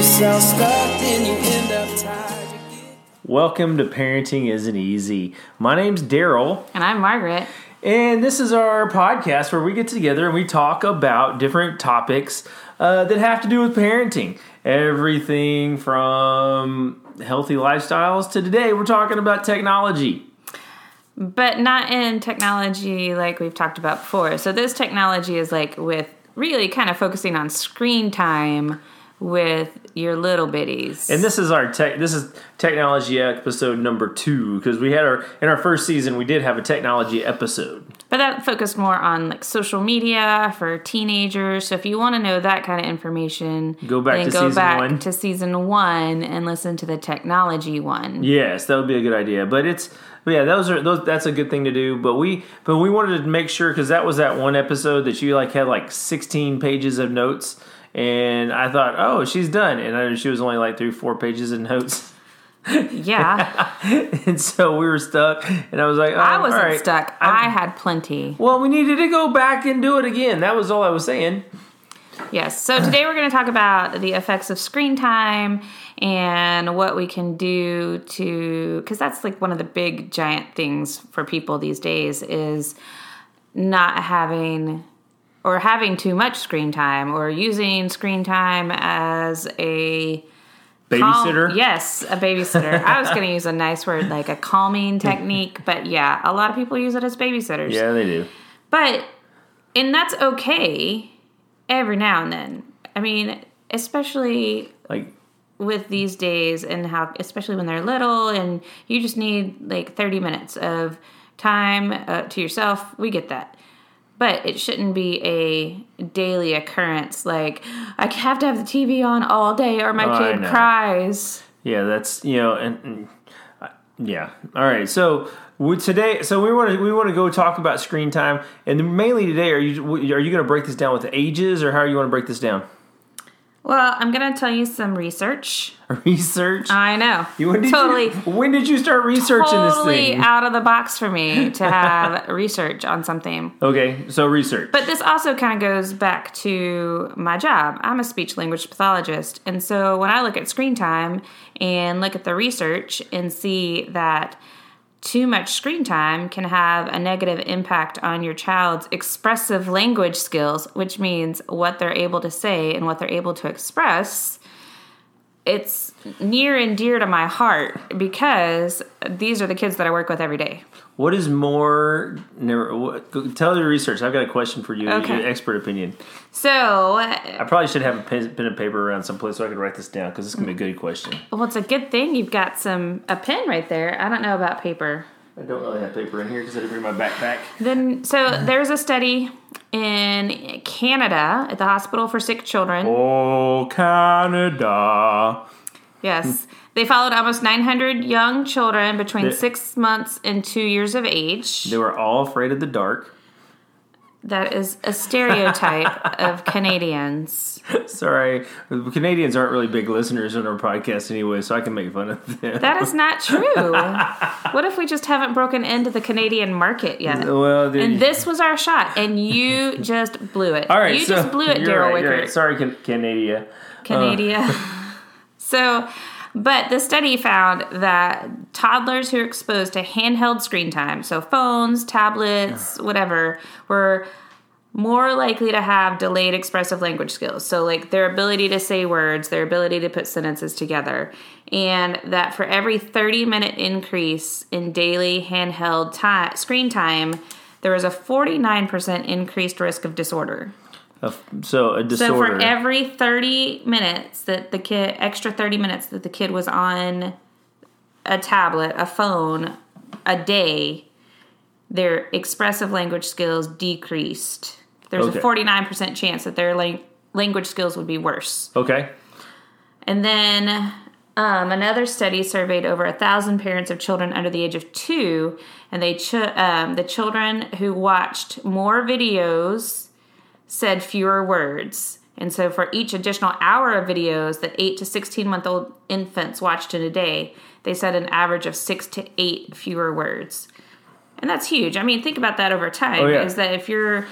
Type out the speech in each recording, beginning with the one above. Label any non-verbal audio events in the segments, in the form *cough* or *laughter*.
yourself stuck, then you end up tired. Welcome to Parenting Isn't Easy. My name's Daryl, And I'm Margaret. and this is our podcast where we get together and we talk about different topics uh, that have to do with parenting. Everything from healthy lifestyles to today, we're talking about technology. But not in technology like we've talked about before. So this technology is like with really kind of focusing on screen time with your little bitties. And this is our tech. This is technology episode number two because we had our in our first season we did have a technology episode. but that focused more on like social media for teenagers. So if you want to know that kind of information, Go back to go season back one. to season one and listen to the technology one. Yes, that would be a good idea. But it's but yeah, those are those. That's a good thing to do. But we but we wanted to make sure because that was that one episode that you like had like sixteen pages of notes, and I thought, oh, she's done, and I, she was only like through four pages of notes, Yeah, *laughs* and so we were stuck. And I was like, oh, I wasn't right. stuck. I had plenty. Well, we needed to go back and do it again. That was all I was saying. Yes. So today we're going to talk about the effects of screen time and what we can do to because that's like one of the big giant things for people these days is not having or having too much screen time or using screen time as a calm- Babysitter. yes, a babysitter. I was going to use a nice word like a calming *laughs* technique, but yeah, a lot of people use it as babysitters. Yeah, they do. But and that's okay every now and then. I mean, especially Like with these days and how especially when they're little and you just need like 30 minutes of time uh, to yourself. We get that. But it shouldn't be a daily occurrence like I have to have the TV on all day or my Oh, kid cries. Yeah, that's you know, and, and uh, yeah. All right, so we, today, so we want to we want to go talk about screen time, and mainly today, are you are you going to break this down with ages, or how are you want to break this down? Well, I'm going to tell you some research. *laughs* Research. I know. You- when totally. You, when did you start researching totally this thing? Totally out of the box for me to have *laughs* research on something. Okay, so research. But this also kind of goes back to my job. I'm a speech language pathologist. And so when I look at screen time and look at the research and see that too much screen time can have a negative impact on your child's expressive language skills, which means what they're able to say and what they're able to express it's near and dear to my heart because these are the kids that I work with every day. What is more? Never, what, go- tell your research. I've got a question for you. Okay. Your expert opinion. So, I probably should have a pen, pen and paper around someplace so I could write this down because this is gonna be a good question. well, it's a good thing you've got some a pen right there. I don't know about paper. I don't really have paper in here because I didn't bring my backpack. Then, so there's a study in Canada at the Hospital for Sick Children. Oh, Canada. Yes, they followed almost 900 young children between The- six months and two years of age. They were all afraid of the dark. That is a stereotype *laughs* of Canadians. Sorry, Canadians aren't really big listeners on our podcast anyway, so I can make fun of them. That is not true. *laughs* what if we just haven't broken into the Canadian market yet? well, And this was our shot, and you *laughs* just blew it. all right, you so just blew it, Daryl right, Wicker. right. Sorry, Can- Canada. Uh, Canada. so, but the study found that toddlers who are exposed to handheld screen time, so phones, tablets, whatever, were more likely to have delayed expressive language skills. So, like their ability to say words, their ability to put sentences together. And that for every 30 minute increase in daily handheld ti screen time, there was a 49% increased risk of disorder. So a So for every 30 minutes that the kid, extra 30 minutes that the kid was on a tablet, a phone, a day, their expressive language skills decreased. There's Okay. a 49% chance that their lang- language skills would be worse. okay. And then um, another study surveyed over a thousand parents of children under the age of two, and they ch- um, the children who watched more videos said fewer words. And so, for each additional hour of videos that 8 to 16 month old infants watched in a day, they said an average of six to eight fewer words. And that's huge. I mean, think about that over time. Oh, yeah. Is that if you're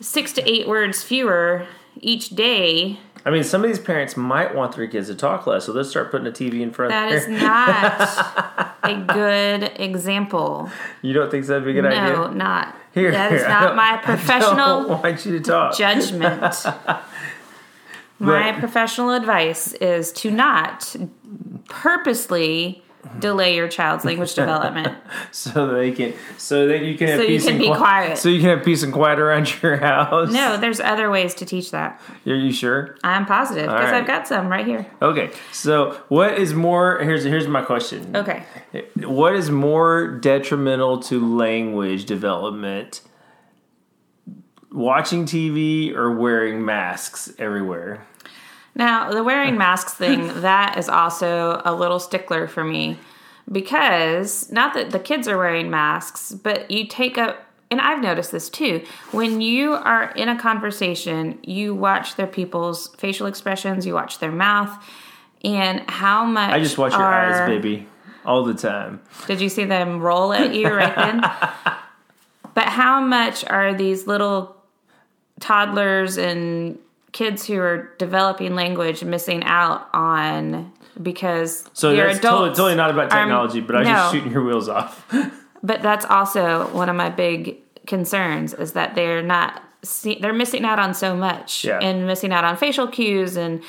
six to eight words fewer, each day I mean, some of these parents might want their kids to talk less, so they'll start putting a TV in front that of is their not *laughs* a good example. You don't think that'd be a good No, idea? No, not. Here, that is not my I professional *laughs* want you to talk. judgment. *laughs* My professional advice is to not purposely delay your child's language *laughs* development. so they can, so that you can have So you peace can and be qui- quiet. So you can have peace and quiet around *laughs* your house. No, there's other ways to teach that. are you sure? I'm positive because right. I've got some right here. Okay, so what is more? Here's here's my question. Okay. What is more detrimental to language development? Watching TV or wearing masks everywhere? Now, the wearing *laughs* masks thing, that is also a little stickler for me because not that the kids are wearing masks, but you take up, and I've noticed this too, when you are in a conversation, you watch their people's facial expressions, you watch their mouth, and how much. I just watch your are- eyes, baby, all the time. Did you see them roll at you right then? *laughs* but how much are these little toddlers and kids who are developing language missing out on because So your that's totally, adults totally not about are- technology, but I was no, just shooting your wheels off. *laughs* But that's also one of my big concerns is that they're not see, they're missing out on so much Yeah. and missing out on facial cues and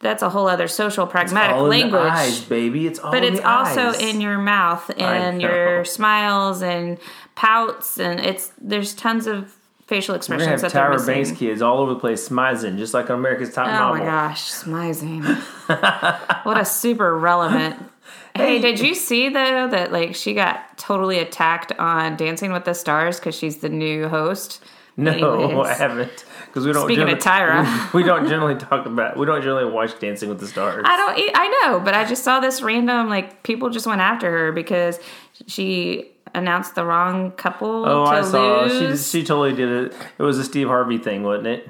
that's a whole other social pragmatic language. eyes, baby. It's all but it's also eyes. in your mouth and your smiles and pouts and it's there's tons of facial We're expressions gonna have Tyra. Banks kids all over the place, smizing just like on America's Top Oh Model. Oh my gosh, smizing. *laughs* what a super relevant. *laughs* Hey, did you see though that like she got totally attacked on Dancing with the Stars because she's the new host? No, Anyways. I haven't because we don't. Speaking of Tyra. we, we don't generally talk about. We don't generally watch Dancing with the Stars. I don't. I know, but I just saw this random like people just went after her because she announced the wrong couple oh, to I saw. lose. She she totally did it. It was a Steve Harvey thing, wasn't it?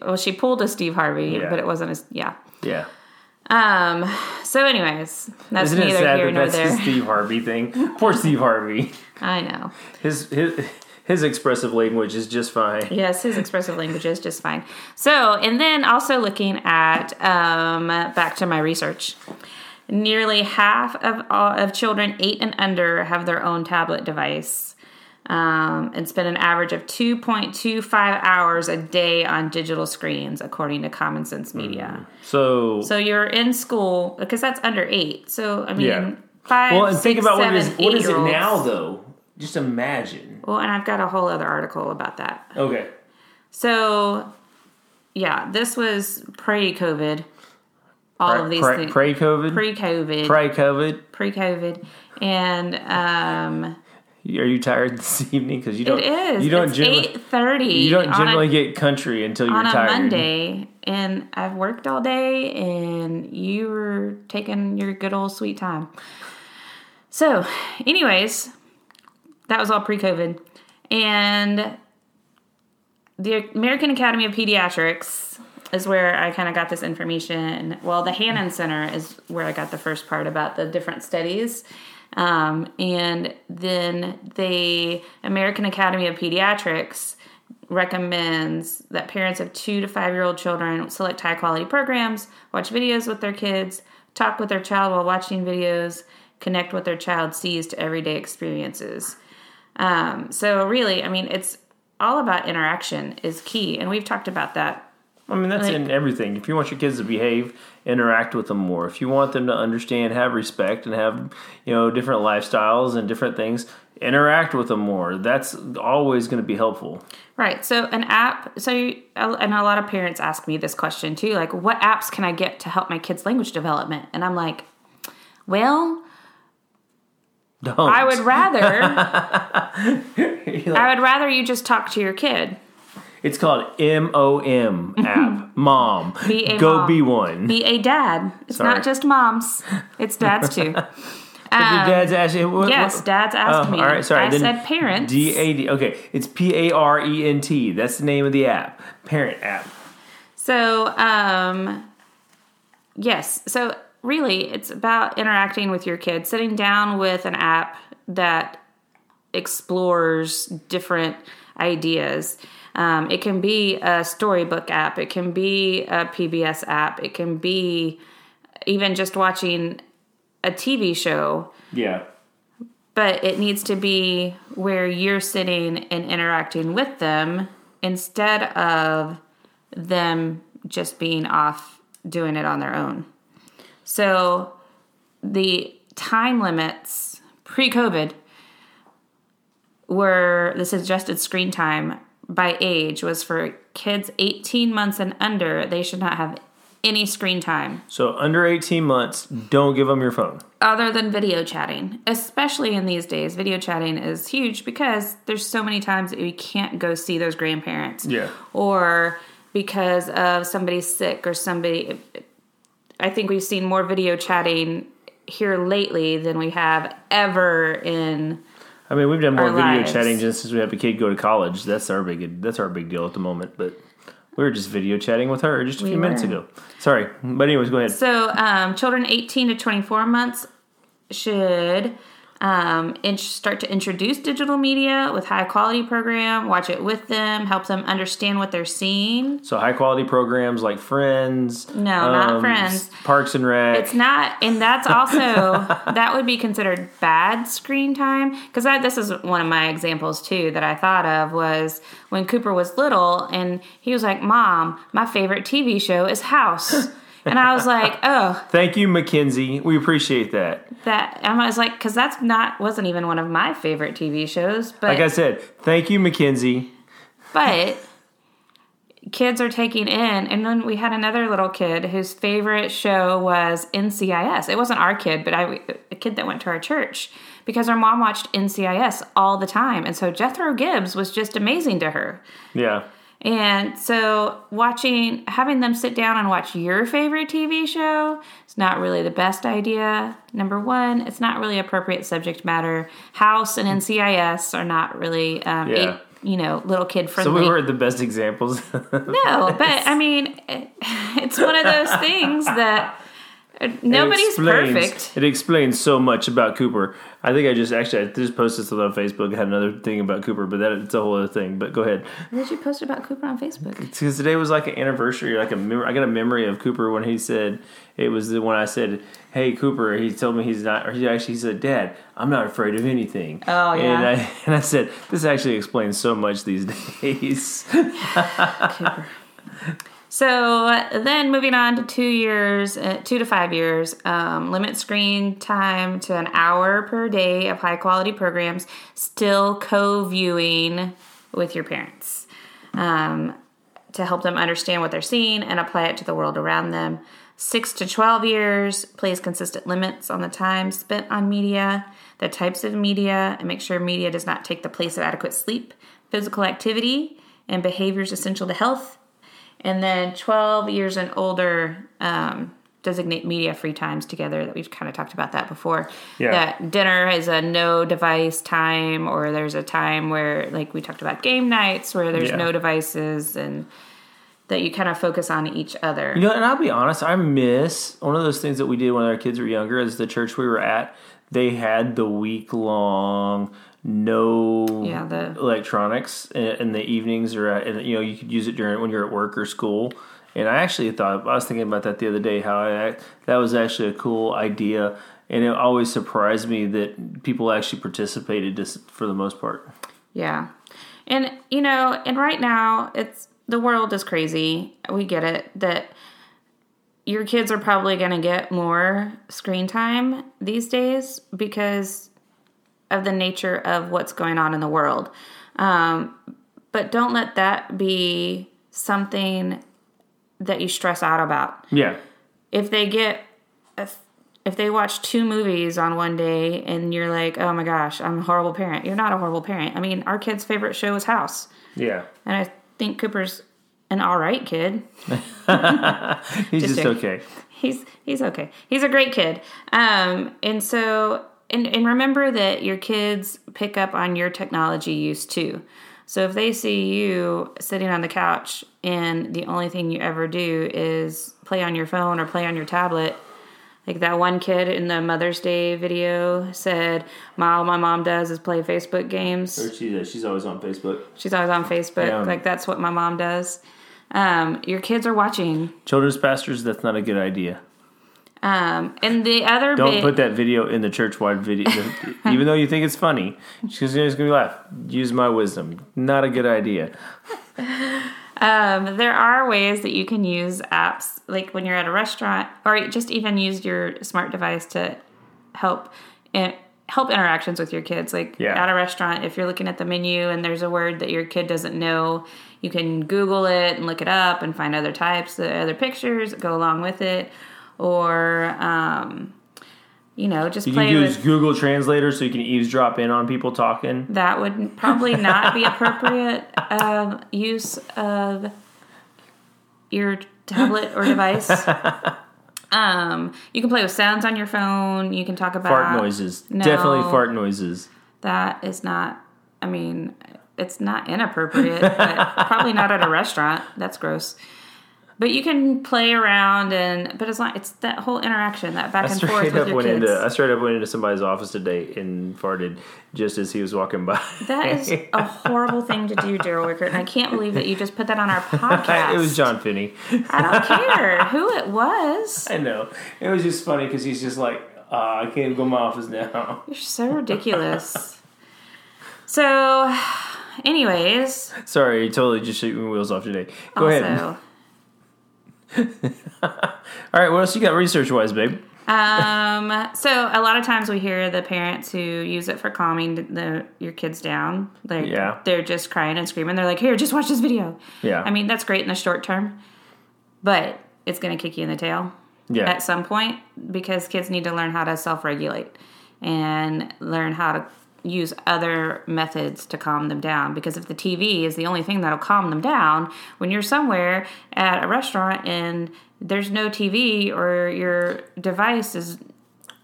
well, she pulled a Steve Harvey, Yeah. but it wasn't as yeah. Yeah. Um. So, anyways, that's Isn't it neither sad here that nor that's there. the Steve Harvey thing? Poor Steve Harvey. I know. His his his expressive language is just fine. Yes, his expressive language is just fine. So, and then also looking at um, back to my research, nearly half of all, of children eight and under have their own tablet device. Um, and spend an average of 2.25 hours a day on digital screens, according to Common Sense Media. So, So you're in school because that's under eight. So I mean, Yeah. five. well, and think about what it is. seven, What is it now, though? Just imagine. Well, and I've got a whole other article about that. Okay. So, yeah, this was pre-COVID. All of these Pre things. pre COVID. Pre-COVID. Pre COVID. Pre-COVID, and um, Are you tired this *laughs* evening? Because you don't. it is. You don't eight thirty. You don't generally a, get country until you're on a tired. Monday, and I've worked all day, and you were taking your good old sweet time. So, anyways, that was all pre-COVID, and the American Academy of Pediatrics is where I kind of got this information. Well, the Hanen Center is where I got the first part about the different studies. Um, and then the American Academy of Pediatrics recommends that parents of two to five year old children select high quality programs, watch videos with their kids, talk with their child while watching videos, connect what their child sees to everyday experiences. Um, so really, I mean, it's all about interaction is key, and we've talked about that. I mean, that's Like- in everything. If you want your kids to behave, interact with them more. If you want them to understand, have respect, and have you know different lifestyles and different things, interact with them more. That's always going to be helpful. Right. So an app. So you, and a lot of parents ask me this question too, like, what apps can I get to help my kids' language development? And I'm like, well, Don't. I would rather *laughs* like, I would rather you just talk to your kid. It's called M O M app. *laughs* Mom, Be a go mom. be one. Be a dad. It's Sorry. not just moms. It's dads too. *laughs* Did Dad's actually? What, yes, what- dads asked Oh, me. All right, sorry. I then said parents. D A D. Okay, it's P A R E N T. That's the name of the app. Parent app. So, um, yes. So, really, it's about interacting with your kids, sitting down with an app that explores different ideas. Um, it can be a storybook app. It can be a PBS app. It can be even just watching a TV show. Yeah. But it needs to be where you're sitting and interacting with them instead of them just being off doing it on their own. So the time limits pre COVID were the suggested screen time by age was for kids 18 months and under, they should not have any screen time So under 18 months, don't give them your phone. other than video chatting. Especially in these days, video chatting is huge because there's so many times that we can't go see those grandparents. Yeah. Or because of somebody sick or somebody I think we've seen more video chatting here lately than we have ever in I mean, we've done more video lives. chatting just since we have a kid go to college. That's our big that's our big deal at the moment. But we were just video chatting with her just a We few minutes ago. Sorry, but anyways, go ahead. So, um, children 18 to 24 months should um, in- start to introduce digital media with high quality program, watch it with them, help them understand what they're seeing. So high quality programs like Friends. um, No, not Friends. Parks and Rec. It's not, and that's also *laughs* that would be considered bad screen time because this is one of my examples too that I thought of was when Cooper was little and he was like, "Mom, my favorite TV show is House," *laughs* and I was like, *laughs* "Oh, Thank you, Mackenzie. We appreciate that. that and I was like, because that's not wasn't even one of my favorite TV shows, but Like I said, thank you, Mackenzie. but kids are taking in, and then we had another little kid whose favorite show was NCIS. It wasn't our kid, but I a kid that went to our church because our mom watched NCIS all the time, and so Jethro Gibbs was just amazing to her. Yeah. And so watching having them sit down and watch your favorite TV show is not really the best idea. Number one, it's not really appropriate subject matter. House and NCIS are not really um, Yeah. eight, you know, little kid friendly. So we were the best examples. no, but *laughs* I mean, it- *laughs* it's one of those things that nobody's It explains- perfect. It explains so much about Cooper. I think I just actually I just posted something on Facebook. I had another thing about Cooper, but that it's a whole other thing. But go ahead. What did you post about Cooper on Facebook? Because today was like an anniversary, like a mem- I got a memory of Cooper when he said it was the when I said, "Hey Cooper," he told me he's not, or he actually said, "Dad, I'm not afraid of anything." Oh, yeah. and I *laughs* and I said, "This actually explains so much these *laughs* days." *laughs* Cooper. So then moving on to two years, uh, two to five years, um, limit screen time to an hour per day of high quality programs, still co viewing with your parents um, to help them understand what they're seeing and apply it to the world around them. Six to 12 years, place consistent limits on the time spent on media, the types of media, and make sure media does not take the place of adequate sleep, physical activity, and behaviors essential to health. And then 12 years and older, um, designate media free times together that we've kind of talked about that before. Yeah. That dinner is a no device time, or there's a time where, like we talked about game nights, where there's Yeah. no devices and that you kind of focus on each other. You know, and I'll be honest, I miss one of those things that we did when our kids were younger. Is the church we were at? They had the week long no Yeah, the- electronics in, in the evenings, or uh, and, you know you could use it during when you're at work or school. And I actually thought I was thinking about that the other day. How I, that was actually a cool idea, and it always surprised me that people actually participated just for the most part. Yeah. And you know, and right now it's the world is crazy. We get it that your kids are probably going to get more screen time these days because of the nature of what's going on in the world. Um, but don't let that be something that you stress out about. Yeah, if they get if, if they watch two movies on one day and you're like oh my gosh i'm a horrible parent. You're not a horrible parent. I mean our kid's favorite show is house. Yeah. and i think cooper's an all right kid. *laughs* *laughs* He's just, Just okay. he's he's okay. He's a great kid. Um and so and, and remember that your kids pick up on your technology use too so if they see you sitting on the couch and the only thing you ever do is play on your phone or play on your tablet Like that one kid in the Mother's Day video said, "All my mom does is play Facebook games." Or she, she's always on Facebook. She's always on Facebook. Yeah. Like that's what my mom does. Um, your kids are watching. Children's pastors, that's not a good idea. Um, and the other Don't bit, put that video in the church wide video. *laughs* Even though you think it's funny, she's going to laugh. Use my wisdom. Not a good idea. Um, there are ways that you can use apps, like when you're at a restaurant, or just even use your smart device to help in, help interactions with your kids. Like Yeah. at a restaurant, if you're looking at the menu and there's a word that your kid doesn't know, you can Google it and look it up and find other types, uh, other pictures go along with it, or um, you know, just You play can use with. Google Translator so you can eavesdrop in on people talking. That would probably not be *laughs* appropriate um, use of your tablet or device. *laughs* Um, you can play with sounds on your phone. You can talk about Fart noises. No. Definitely fart noises. That is not. I mean, it's not inappropriate, but probably not at a restaurant. That's gross. But you can play around and, but it's not. It's that whole interaction, that back I and forth with your kids. into I straight up went into somebody's office today and farted just as he was walking by. that is *laughs* a horrible thing to do, Daryl Wicker, and I can't believe that you just put that on our podcast. *laughs* it was John Finney. I don't care *laughs* who it was. I know. It was just funny because he's just like, uh, I can't go to my office now. You're so ridiculous. so, anyways, Sorry, totally just shooting wheels off today. Go also, ahead. *laughs* All right, what else you got research wise, babe? um, so a lot of times we hear the parents who use it for calming the your kids down. Like, Yeah. they're just crying and screaming. They're like, "Here, just watch this video." Yeah. I mean, that's great in the short term, but it's going to kick you in the tail. Yeah. at some point because kids need to learn how to self regulate and learn how to use other methods to calm them down. Because if the TV is the only thing that'll calm them down, when you're somewhere at a restaurant and there's no TV or your device is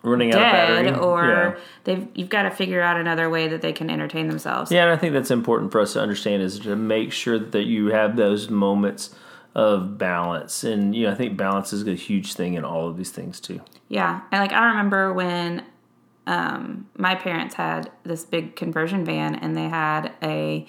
Running out of battery. or yeah. they've you've got to figure out another way that they can entertain themselves. Yeah, and I think that's important for us to understand is to make sure that you have those moments of balance. And you know, I think balance is a huge thing in all of these things too. Yeah, and like I remember when um, my parents had this big conversion van, and they had a.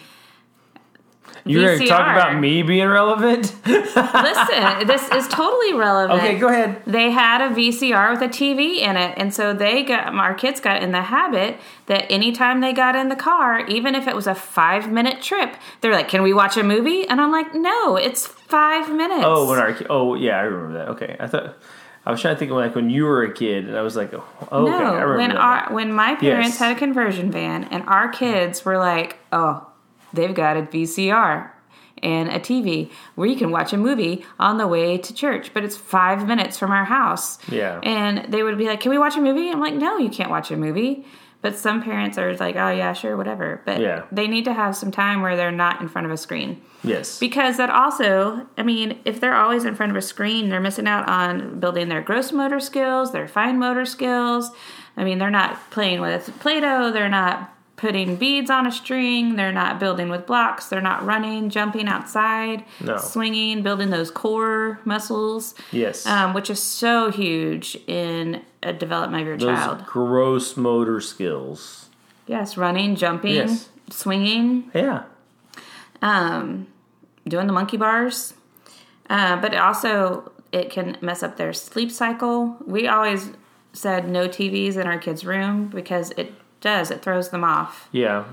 You're to talk about me being relevant? *laughs* Listen, this is totally relevant. okay, go ahead. They had a VCR with a TV in it, and so they got our kids got in the habit that anytime they got in the car, even if it was a five minute trip, they're like, "Can we watch a movie?" And I'm like, "No, it's five minutes." Oh, when our oh yeah, I remember that. Okay, I thought I was trying to think of like when you were a kid, and I was like, oh, okay, I no, remember when that. our when my parents Yes. had a conversion van, and our kids were like, "Oh, they've got a VCR." And a TV where you can watch a movie on the way to church, but it's five minutes from our house. Yeah. And they would be like, Can we watch a movie? I'm like, No, you can't watch a movie. But some parents are like, Oh, yeah, sure, whatever. But Yeah. they need to have some time where they're not in front of a screen. yes, Because that also, I mean, if they're always in front of a screen, they're missing out on building their gross motor skills, their fine motor skills. I mean, they're not playing with Play Doh, they're not putting beads on a string, they're not building with blocks, they're not running, jumping outside, No. swinging, building those core muscles, yes. um, which is so huge in a development of your Those child. gross motor skills. Yes, running, jumping, Yes. swinging, Yeah. um, doing the monkey bars. Uh, but it also it can mess up their sleep cycle. We always said no TVs in our kids' room because it does it throws them off Yeah.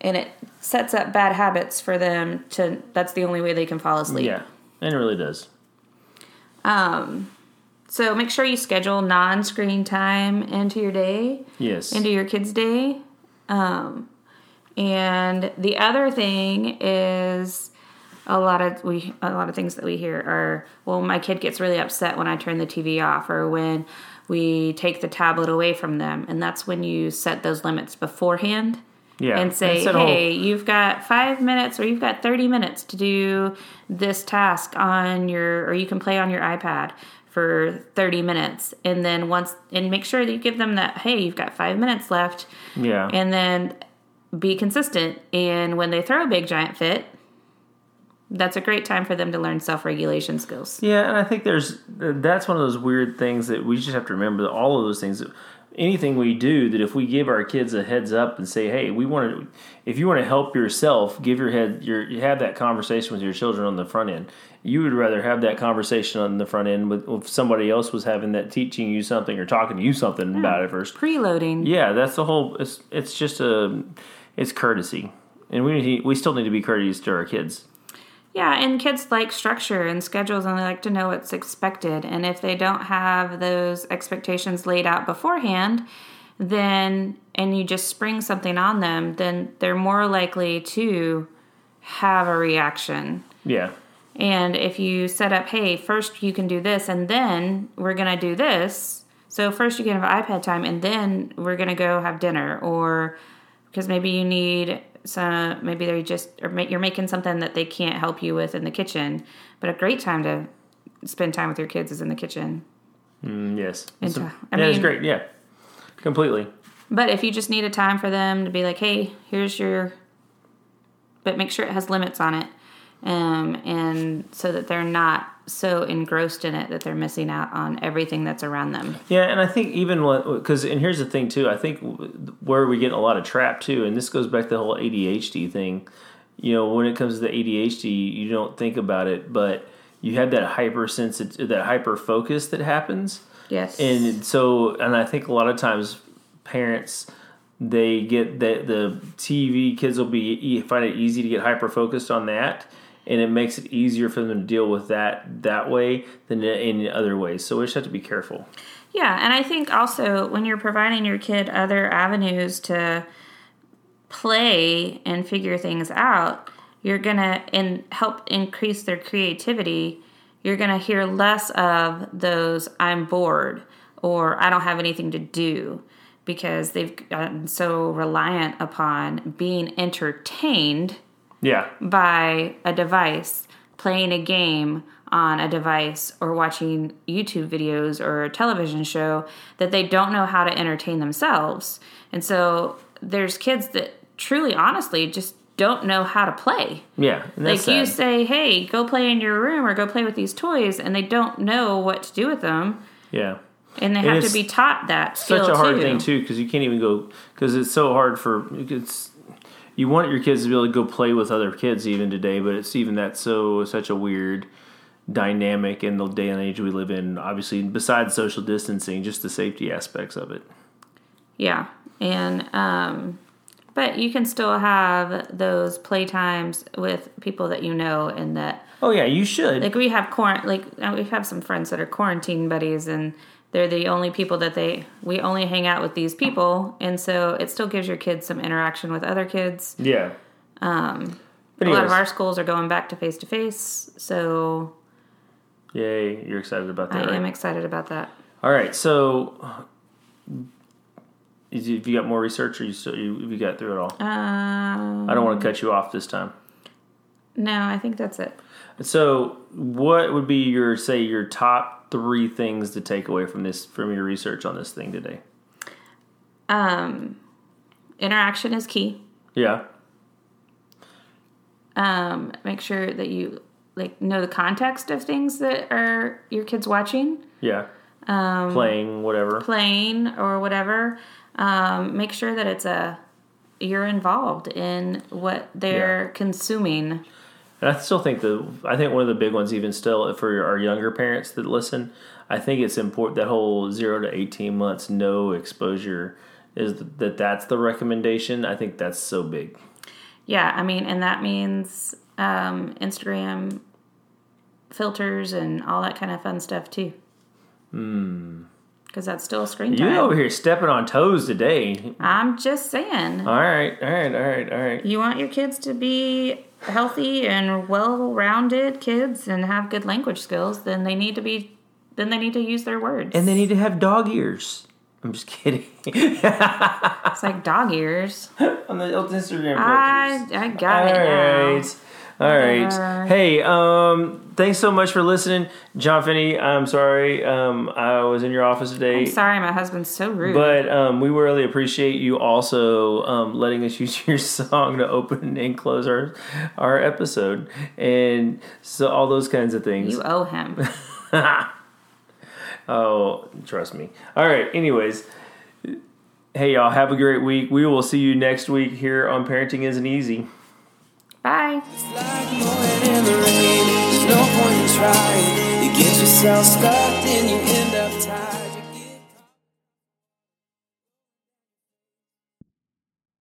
and it sets up bad habits for them to. That's the only way they can fall asleep. Yeah. And it really does. Um, so make sure you schedule non-screen time into your day. Yes. into your kids' day. Um, and the other thing is a lot of we a lot of things that we hear are well, my kid gets really upset when I turn the TV off or when we take the tablet away from them, and that's when you set those limits beforehand yeah. and say, that whole- hey, you've got five minutes or you've got 30 minutes to do this task on your, or you can play on your iPad for 30 minutes. And then once, and make sure that you give them that, hey, you've got five minutes left. yeah. And then be consistent. And when they throw a big giant fit, that's a great time for them to learn self-regulation skills. Yeah, and I think there's that's one of those weird things that we just have to remember that all of those things anything we do that if we give our kids a heads up and say, "Hey, we want to if you want to help yourself, give your head your you have that conversation with your children on the front end. You would rather have that conversation on the front end with if somebody else was having that teaching you something or talking to you something about it first. Preloading. Yeah, that's the whole it's it's just a it's courtesy. And we need, we still need to be courteous to our kids. Yeah, and kids like structure and schedules and they like to know what's expected. And if they don't have those expectations laid out beforehand, then and you just spring something on them, then they're more likely to have a reaction. Yeah. And if you set up, hey, first you can do this and then we're going to do this. So first you can have iPad time and then we're going to go have dinner or because maybe you need some maybe they're just or you're making something that they can't help you with in the kitchen but a great time to spend time with your kids is in the kitchen. Mm, yes. And it's, to, I mean, it's great yeah. Completely. But if you just need a time for them to be like hey here's your but make sure it has limits on it um, and so that they're not so engrossed in it that they're missing out on everything that's around them. Yeah, and I think even because and here's the thing too. I think where we get a lot of trap too, and this goes back to the whole ADHD thing. You know, when it comes to the ADHD, you don't think about it, but you have that hypersensitive, that hyper focus that happens. Yes. And so, and I think a lot of times parents they get that the TV kids will be find it easy to get hyper focused on that and it makes it easier for them to deal with that that way than in other ways. So we just have to be careful. Yeah, and I think also when you're providing your kid other avenues to play and figure things out, you're gonna and help increase their creativity. You're gonna hear less of those "I'm bored" or "I don't have anything to do." Because they've gotten so reliant upon being entertained yeah. by a device, playing a game on a device or watching YouTube videos or a television show that they don't know how to entertain themselves. And so there's kids that truly honestly just don't know how to play. Yeah. Like sad. you say, "Hey, go play in your room or go play with these toys," and they don't know what to do with them. Yeah. And they have to be taught that skill Such a hard too. thing too because you can't even go because it's so hard for it's you want your kids to be able to go play with other kids even today, but it's even that so such a weird dynamic in the day and age we live in. Obviously, besides social distancing, just the safety aspects of it. Yeah, and um, but you can still have those playtimes with people that you know, and that Oh yeah, you should. like we have quarant like uh, we have some friends that are quarantine buddies, and they're the only people that they we only hang out with these people, and so it still gives your kids some interaction with other kids. yeah. Um, but A lot of our schools are going back to face to face, so yay, you're excited about I that, right? am excited about that. All right, so. Is, have you got more research, or you still you, have you got through it all? Um, I don't want to cut you off this time. no, I think that's it. So, what would be your say your top three things to take away from this from your research on this thing today? Um, interaction is key. Yeah, um, make sure that you like know the context of things that are your kids watching yeah, um, playing whatever. playing or whatever um, make sure that it's a you're involved in what they're consuming And I still think the I think one of the big ones, even still for our younger parents that listen, I think it's important that whole zero to eighteen months no exposure is that that's the recommendation. I think that's so big. yeah i mean and that means um, instagram filters and all that kind of fun stuff too Hmm. because that's still screen time. You over here stepping on toes today. i'm just saying All right, all right, all right, all right. You want your kids to be healthy and well-rounded kids and have good language skills, then they need to be then they need to use their words. And they need to have dog ears. I'm just kidding. it's like dog ears. *laughs* on the old Instagram I. I got it All now. All right. Hey, um, thanks so much for listening, John Finney. I'm sorry, um, I was in your office today. I'm sorry, my husband's so rude. But um, we really appreciate you also um, letting us *laughs* use your song to open and close our our episode, and so all those kinds of things. you owe him. *laughs* oh, trust me. All right. Anyways, hey y'all, have a great week. We will see you next week here on Parenting Isn't Easy. Bye.